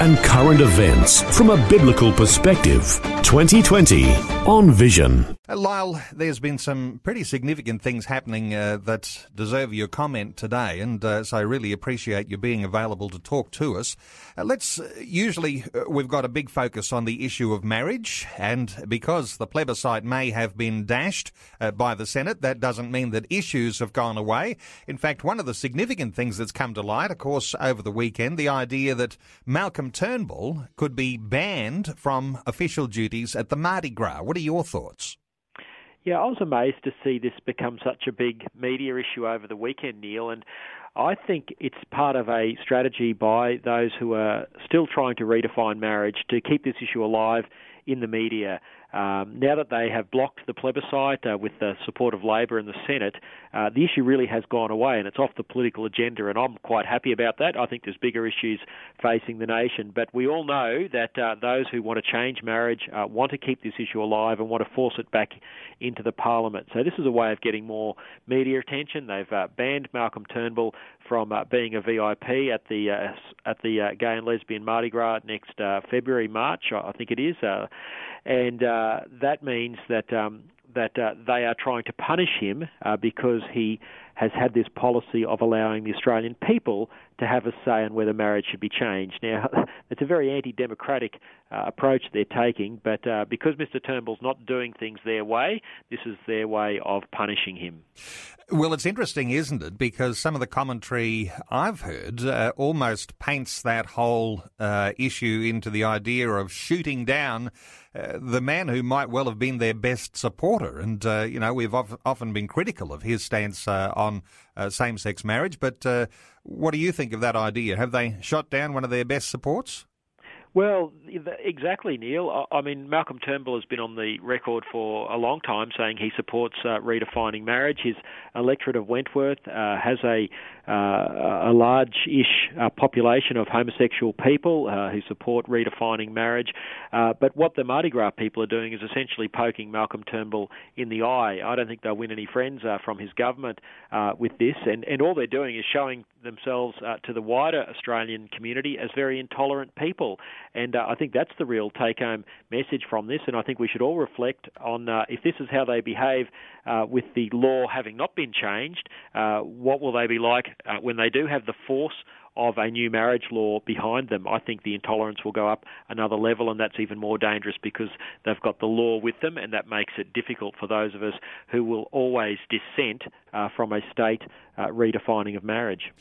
and current events from a biblical perspective. 2020 on Vision. Uh, Lyle, there's been some pretty significant things happening uh, that deserve your comment today, and uh, so I really appreciate you being available to talk to us. Uh, let's uh, usually we've got a big focus on the issue of marriage, and because the plebiscite may have been dashed by the Senate, that doesn't mean that issues have gone away. In fact, one of the significant things that's come to light, of course, over the weekend, the idea that Malcolm Turnbull could be banned from official duties at the Mardi Gras. What are your thoughts? Yeah, I was amazed to see this become such a big media issue over the weekend, Neil, and I think it's part of a strategy by those who are still trying to redefine marriage to keep this issue alive in the media. Um, now that they have blocked the plebiscite uh, with the support of Labor in the Senate, uh, the issue really has gone away and it's off the political agenda, and I'm quite happy about that. I think there's bigger issues facing the nation, but we all know that uh, those who want to change marriage uh, want to keep this issue alive and want to force it back into the Parliament. So this is a way of getting more media attention. They've uh, banned Malcolm Turnbull from uh, being a VIP at the at the Gay and Lesbian Mardi Gras next February, March, I think it is and uh, that means that um, that uh, they are trying to punish him uh, because he has had this policy of allowing the Australian people to have a say on whether marriage should be changed. Now, it's a very anti-democratic uh, approach they're taking, but uh, because Mr Turnbull's not doing things their way, this is their way of punishing him. Well, it's interesting, isn't it? Because some of the commentary I've heard uh, almost paints that whole uh, issue into the idea of shooting down uh, the man who might well have been their best supporter. And, uh, you know, we've often been critical of his stance on uh, same sex marriage. But what do you think of that idea? Have they shot down one of their best supports? Well, exactly, Neil. I mean, Malcolm Turnbull has been on the record for a long time saying he supports uh, redefining marriage. His electorate of Wentworth uh, has a uh, a large-ish uh, population of homosexual people uh, who support redefining marriage. Uh, but what the Mardi Gras people are doing is essentially poking Malcolm Turnbull in the eye. I don't think they'll win any friends from his government with this, and and all they're doing is showing themselves to the wider Australian community as very intolerant people. And uh, I think that's the real take home message from this. And I think we should all reflect on uh, if this is how they behave uh, with the law having not been changed, uh, what will they be like uh, when they do have the force of a new marriage law behind them, I think the intolerance will go up another level, and that's even more dangerous because they've got the law with them, and that makes it difficult for those of us who will always dissent uh, from a state uh, redefining of marriage.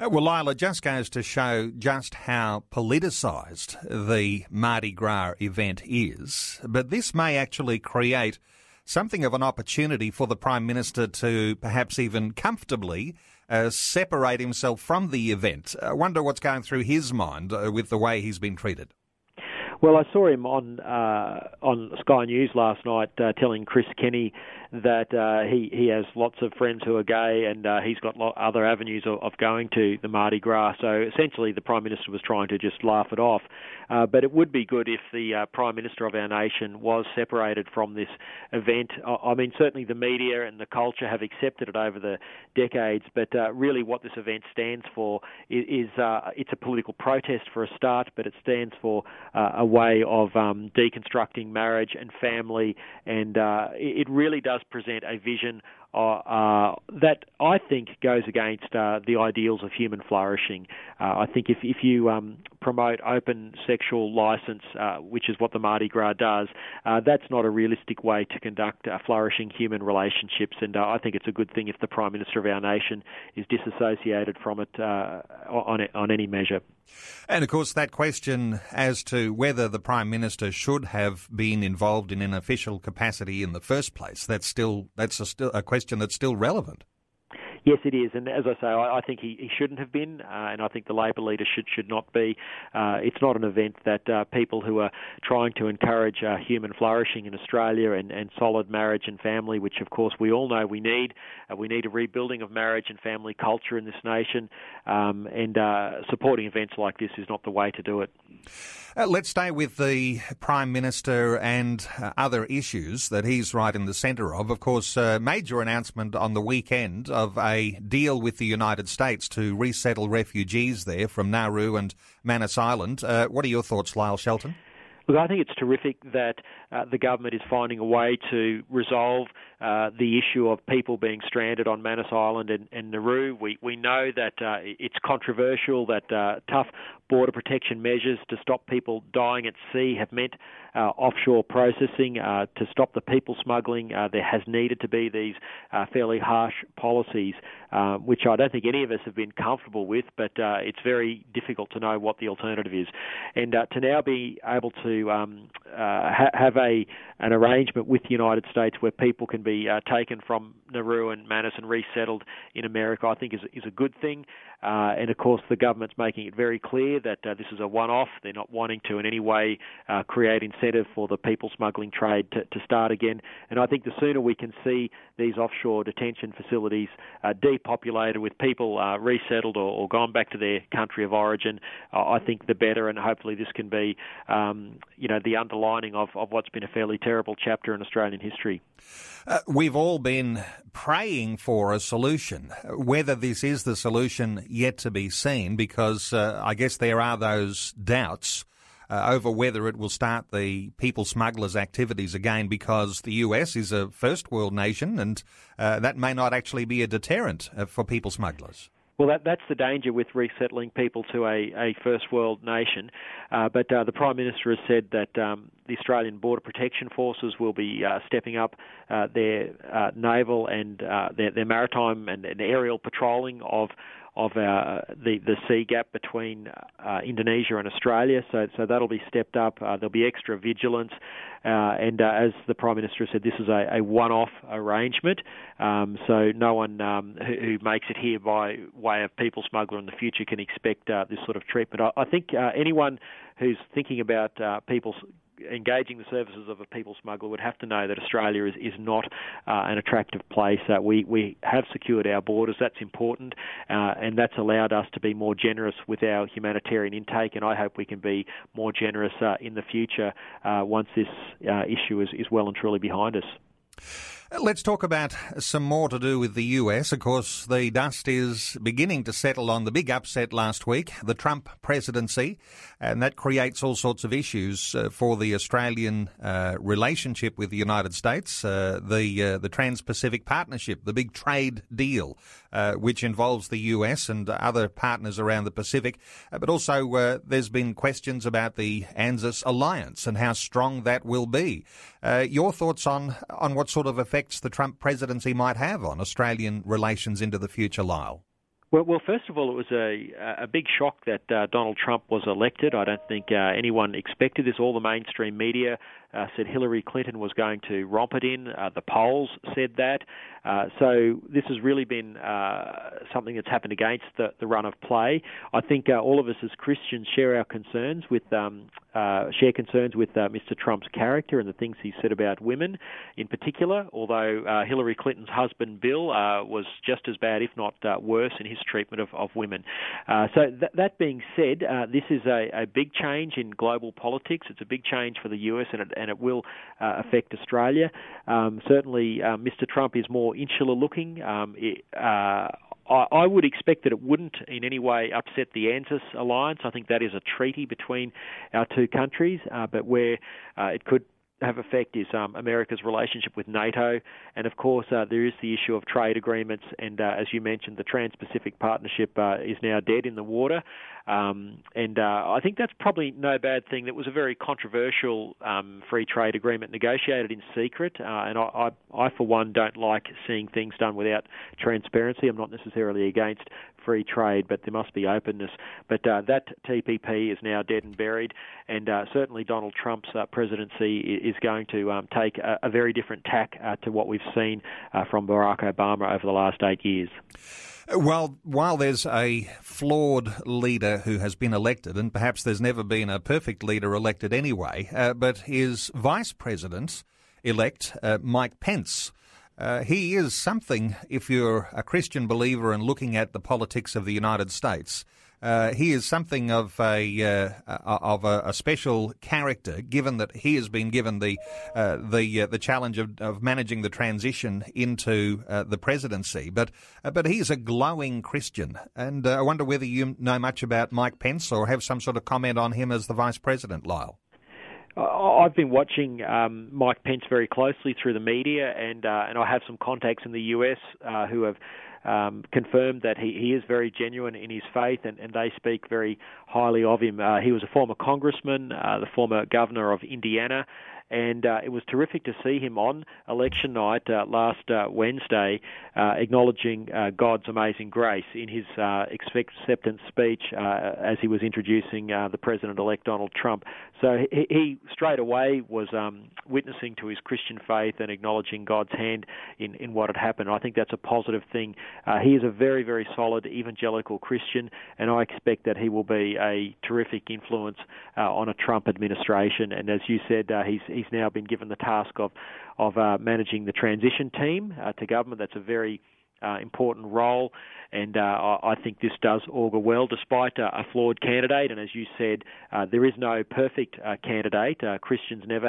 Uh, well, Lyle, just goes to show just how politicised the Mardi Gras event is, but this may actually create something of an opportunity for the Prime Minister to perhaps even comfortably uh, separate himself from the event. I wonder what's going through his mind uh, with the way he's been treated. Well, I saw him on uh, on Sky News last night uh, telling Chris Kenny that uh, he he has lots of friends who are gay, and uh, he's got other avenues of, of going to the Mardi Gras. So essentially, the Prime Minister was trying to just laugh it off. Uh, but it would be good if the uh, Prime Minister of our nation was separated from this event. I, I mean, certainly the media and the culture have accepted it over the decades, but uh, really what this event stands for is, is uh, it's a political protest for a start, but it stands for uh, a way of um, deconstructing marriage and family, and uh, it really does present a vision uh, uh, that I think goes against uh, the ideals of human flourishing. Uh, I think if if you um, promote open sexual license, uh, which is what the Mardi Gras does, uh, that's not a realistic way to conduct flourishing human relationships. And I think it's a good thing if the Prime Minister of our nation is disassociated from it on on any measure. And of course, that question as to whether the Prime Minister should have been involved in an official capacity in the first place, that's still that's a, still a question that's still relevant. Yes, it is, and as I say, I, I think he, he shouldn't have been, uh, and I think the Labor leader should should not be. Uh, it's not an event that uh, people who are trying to encourage uh, human flourishing in Australia and, and solid marriage and family, which of course we all know we need. Uh, we need a rebuilding of marriage and family culture in this nation, um, and uh, supporting events like this is not the way to do it. Let's stay with the Prime Minister and other issues that he's right in the centre of. Of course, major announcement on the weekend of a deal with the United States to resettle refugees there from Nauru and Manus Island. Uh, what are your thoughts, Lyle Shelton? Look, I think it's terrific that uh, the government is finding a way to resolve uh, the issue of people being stranded on Manus Island and, and Nauru. We we know that uh, it's controversial that uh, tough border protection measures to stop people dying at sea have meant uh, offshore processing uh, to stop the people smuggling. There has needed to be these fairly harsh policies, which I don't think any of us have been comfortable with, but it's very difficult to know what the alternative is. And to now be able to um, ha- have a an arrangement with the United States where people can be taken from Nauru and Manus and resettled in America, I think is is a good thing. Uh, and of course, the government's making it very clear that uh, this is a one-off. They're not wanting to in any way uh, create incentive for the people smuggling trade to, to, start again. And I think the sooner we can see these offshore detention facilities uh, depopulated with people uh, resettled or, or, gone back to their country of origin, uh, I think the better. And hopefully, this can be, um, you know, the underlining of, of what's been a fairly terrible chapter in Australian history. Uh, we've all been praying for a solution. Whether this is the solution yet to be seen, because uh, I guess there are those doubts. Uh, over whether it will start the people smugglers' activities again because the US is a first world nation and uh, that may not actually be a deterrent uh, for people smugglers. Well, that, that's the danger with resettling people to a, a first world nation. Uh, but uh, the Prime Minister has said that um, the Australian Border Protection Forces will be uh, stepping up uh, their uh, naval and uh, their, their, maritime and, and aerial patrolling of of our, the the sea gap between uh, Indonesia and Australia. So so that'll be stepped up. Uh, there'll be extra vigilance, uh, and uh, as the Prime Minister said, this is a, a one-off arrangement. Um, so no one um, who, who, makes it here by way of people smuggler in the future can expect uh, this sort of treatment. I, I think uh, anyone who's thinking about people engaging the services of a people smuggler would have to know that Australia is, is not uh, an attractive place. Uh, we, we have secured our borders, that's important, uh, and that's allowed us to be more generous with our humanitarian intake, and I hope we can be more generous uh, in the future uh, once this uh, issue is, is well and truly behind us. Let's talk about some more to do with the US. Of course, the dust is beginning to settle on the big upset last week, the Trump presidency, and that creates all sorts of issues uh, for the Australian uh, relationship with the United States, uh, the uh, the Trans-Pacific Partnership, the big trade deal, uh, which involves the US and other partners around the Pacific, uh, but also there's been questions about the ANZUS alliance and how strong that will be. your thoughts on on what sort of effect effects the Trump presidency might have on Australian relations into the future, Lyle? Well, well, first of all, it was a a big shock that uh, Donald Trump was elected. I don't think uh, anyone expected this. All the mainstream media uh, said Hillary Clinton was going to romp it in. Uh, the polls said that. Uh, so this has really been uh, something that's happened against the, the run of play. I think uh, all of us as Christians share our concerns with um, uh, share concerns with Mr. Trump's character and the things he said about women, in particular. Although Hillary Clinton's husband Bill was just as bad, if not worse, in his treatment of, of women. so th- that being said, this is a, a big change in global politics. It's a big change for the US and it, and it will uh, affect Australia. Um, certainly, uh, Mr. Trump is more insular looking. Um, it, uh, I, would expect that it wouldn't in any way upset the ANZUS alliance. I think that is a treaty between our two countries, uh, but where uh, it could have effect is um, America's relationship with NATO, and of course uh, there is the issue of trade agreements. And uh, as you mentioned, the Trans-Pacific Partnership uh, is now dead in the water, um, and uh, I think that's probably no bad thing. That was a very controversial um, free trade agreement negotiated in secret, uh, and I, I, I, for one, don't like seeing things done without transparency. I'm not necessarily against free trade, but there must be openness. But uh, that TPP is now dead and buried, and certainly Donald Trump's presidency is is going to um, take a, a, very different tack uh, to what we've seen uh, from Barack Obama over the last eight years. Well, while there's a flawed leader who has been elected, and perhaps there's never been a perfect leader elected anyway, uh, but his vice president elect, uh, Mike Pence, uh, he is something if you're a Christian believer and looking at the politics of the United States. Uh, he is something of a uh, of a, a, special character, given that he has been given the uh, the uh, the challenge of, of, managing the transition into uh, the presidency. But but he is a glowing Christian, and I wonder whether you know much about Mike Pence or have some sort of comment on him as the vice president, Lyle. I've been watching um, Mike Pence very closely through the media, and uh, and I have some contacts in the US uh, who have um, confirmed that he, he is very genuine in his faith, and, and they speak very highly of him. Uh, he was a former congressman, uh, the former governor of Indiana, and uh, it was terrific to see him on election night uh, last uh, Wednesday, uh, acknowledging uh, God's amazing grace in his uh, acceptance speech as he was introducing the President-elect Donald Trump. So he, he straight away was um, witnessing to his Christian faith and acknowledging God's hand in, in what had happened. I think that's a positive thing. he is a very, very solid evangelical Christian, and I expect that he will be a terrific influence on a Trump administration. And as you said, he's, he's he's now been given the task of of uh, managing the transition team uh, to government. That's a very uh, important role, and uh, I think this does augur well, despite uh, a flawed candidate. And as you said, uh, there is no perfect candidate. Christians never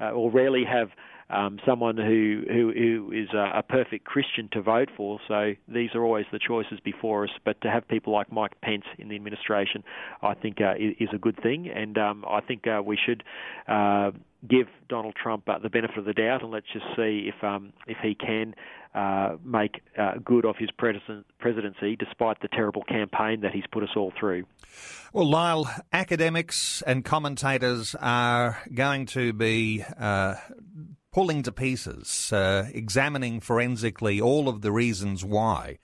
or rarely have um, someone who who, who is a, a, perfect Christian to vote for. So these are always the choices before us. But to have people like Mike Pence in the administration, I think uh, is, a good thing, and um, I think uh, we should. Give Donald Trump uh, the benefit of the doubt, and let's just see if um, if he can uh, make uh, good of his presidency, despite the terrible campaign that he's put us all through. Well, Lyle, academics and commentators are going to be uh, pulling to pieces, uh, examining forensically all of the reasons why.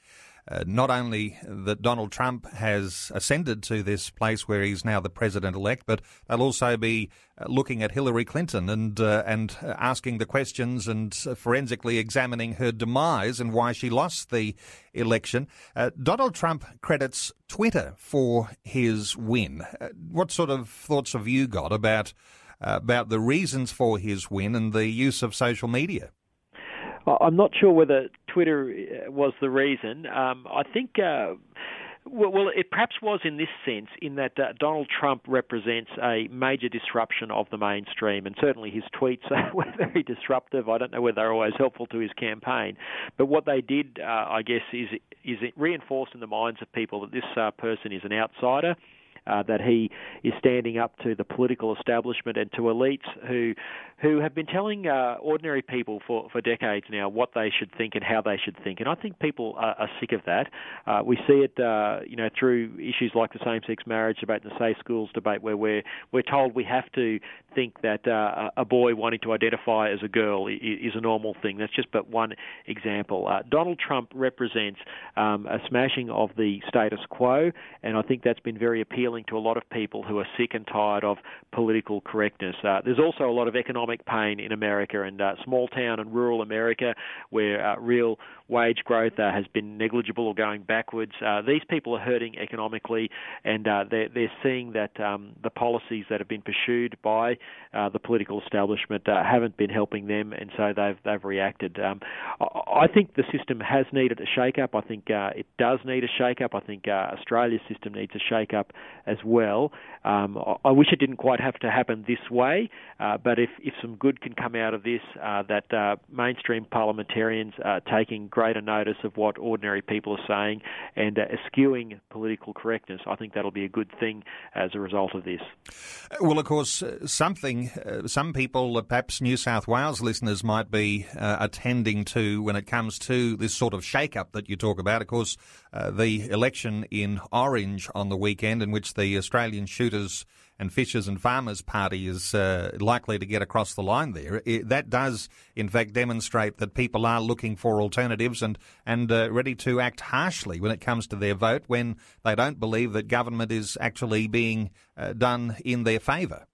Uh, not only that Donald Trump has ascended to this place where he's now the president elect, but they'll also be uh, looking at Hillary Clinton and uh, and asking the questions and forensically examining her demise and why she lost the election. Uh, Donald Trump credits Twitter for his win. Uh, what sort of thoughts have you got about? Uh, about the reasons for his win and the use of social media. I'm not sure whether Twitter uh, was the reason. Um, I think. Uh, well, it perhaps was in this sense, in that uh, Donald Trump represents a major disruption of the mainstream, and certainly his tweets were very disruptive. I don't know whether they're always helpful to his campaign, but what they did, uh, I guess, is is reinforce in the minds of people that this uh, person is an outsider uh, that he is standing up to the political establishment and to elites who who have been telling uh, ordinary people for, for decades now what they should think and how they should think. And I think people are, are sick of that. Uh, we see it, uh, you know, through issues like the same-sex marriage debate and the safe schools debate, where we're we're told we have to think that uh, a boy wanting to identify as a girl is a normal thing. That's just but one example. Donald Trump represents um, a smashing of the status quo, and I think that's been very appealing to a lot of people who are sick and tired of political correctness. Uh, there's also a lot of economic pain in America and uh, small town and rural America where uh, real wage growth uh, has been negligible or going backwards. Uh, these people are hurting economically, and uh, they're, they're seeing that um, the policies that have been pursued by uh, the political establishment uh, haven't been helping them, and so they've they've reacted. Um, I, think the system has needed a shake-up. I think uh, it does need a shake-up. I think Australia's system needs a shake-up as well. Um, I, wish it didn't quite have to happen this way, but if if some good can come out of this, that mainstream parliamentarians are taking greater notice of what ordinary people are saying and uh, eschewing political correctness, I think that'll be a good thing as a result of this. Well, of course, uh, something uh, some people, uh, perhaps New South Wales listeners, might be uh, attending to when it comes to this sort of shake-up that you talk about. Of course, uh, the election in Orange on the weekend, in which the Australian shooters and Fishers and Farmers Party is uh, likely to get across the line there. It, that does, in fact, demonstrate that people are looking for alternatives and and uh, ready to act harshly when it comes to their vote when they don't believe that government is actually being uh, done in their favour.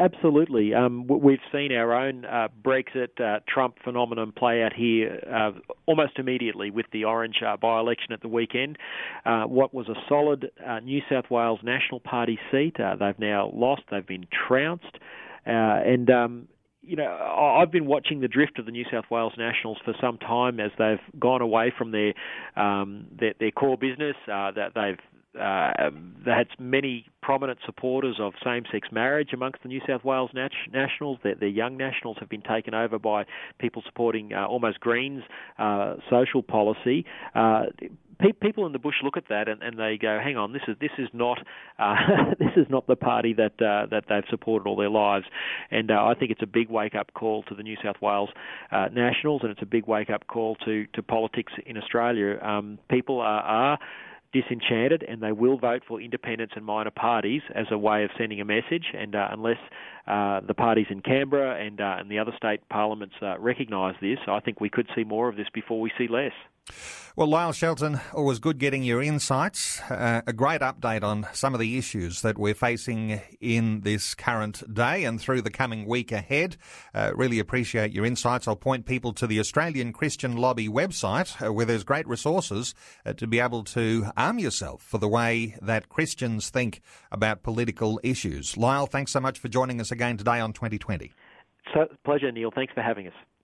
Absolutely. Um, we've seen our own uh, Brexit uh, Trump phenomenon play out here uh, almost immediately with the Orange uh, by election at the weekend. Uh, what was a solid New South Wales National Party seat, they've now lost, they've been trounced. and um, you know, I've been watching the drift of the New South Wales Nationals for some time as they've gone away from their um, their, their core business. Uh, that they've uh, had many prominent supporters of same-sex marriage amongst the New South Wales nat- Nationals. Their, their, young Nationals have been taken over by people supporting uh, almost Greens uh, social policy. Uh, people in the bush look at that and, and, they go, "Hang on, this is this is not uh, this is not the party that that they've supported all their lives." And I think it's a big wake-up call to the New South Wales Nationals, and it's a big wake-up call to to politics in Australia. Um, people are, are disenchanted and they will vote for independents and minor parties as a way of sending a message. And uh, unless uh, the parties in Canberra and, uh, and the other state parliaments uh, recognise this, I think we could see more of this before we see less. Well, Lyle Shelton, always good getting your insights. Uh, a great update on some of the issues that we're facing in this current day and through the coming week ahead. Uh, really appreciate your insights. I'll point people to the Australian Christian Lobby website uh, where there's great resources uh, to be able to arm yourself for the way that Christians think about political issues. Lyle, thanks so much for joining us again today on 2020. So, pleasure, Neil. Thanks for having us.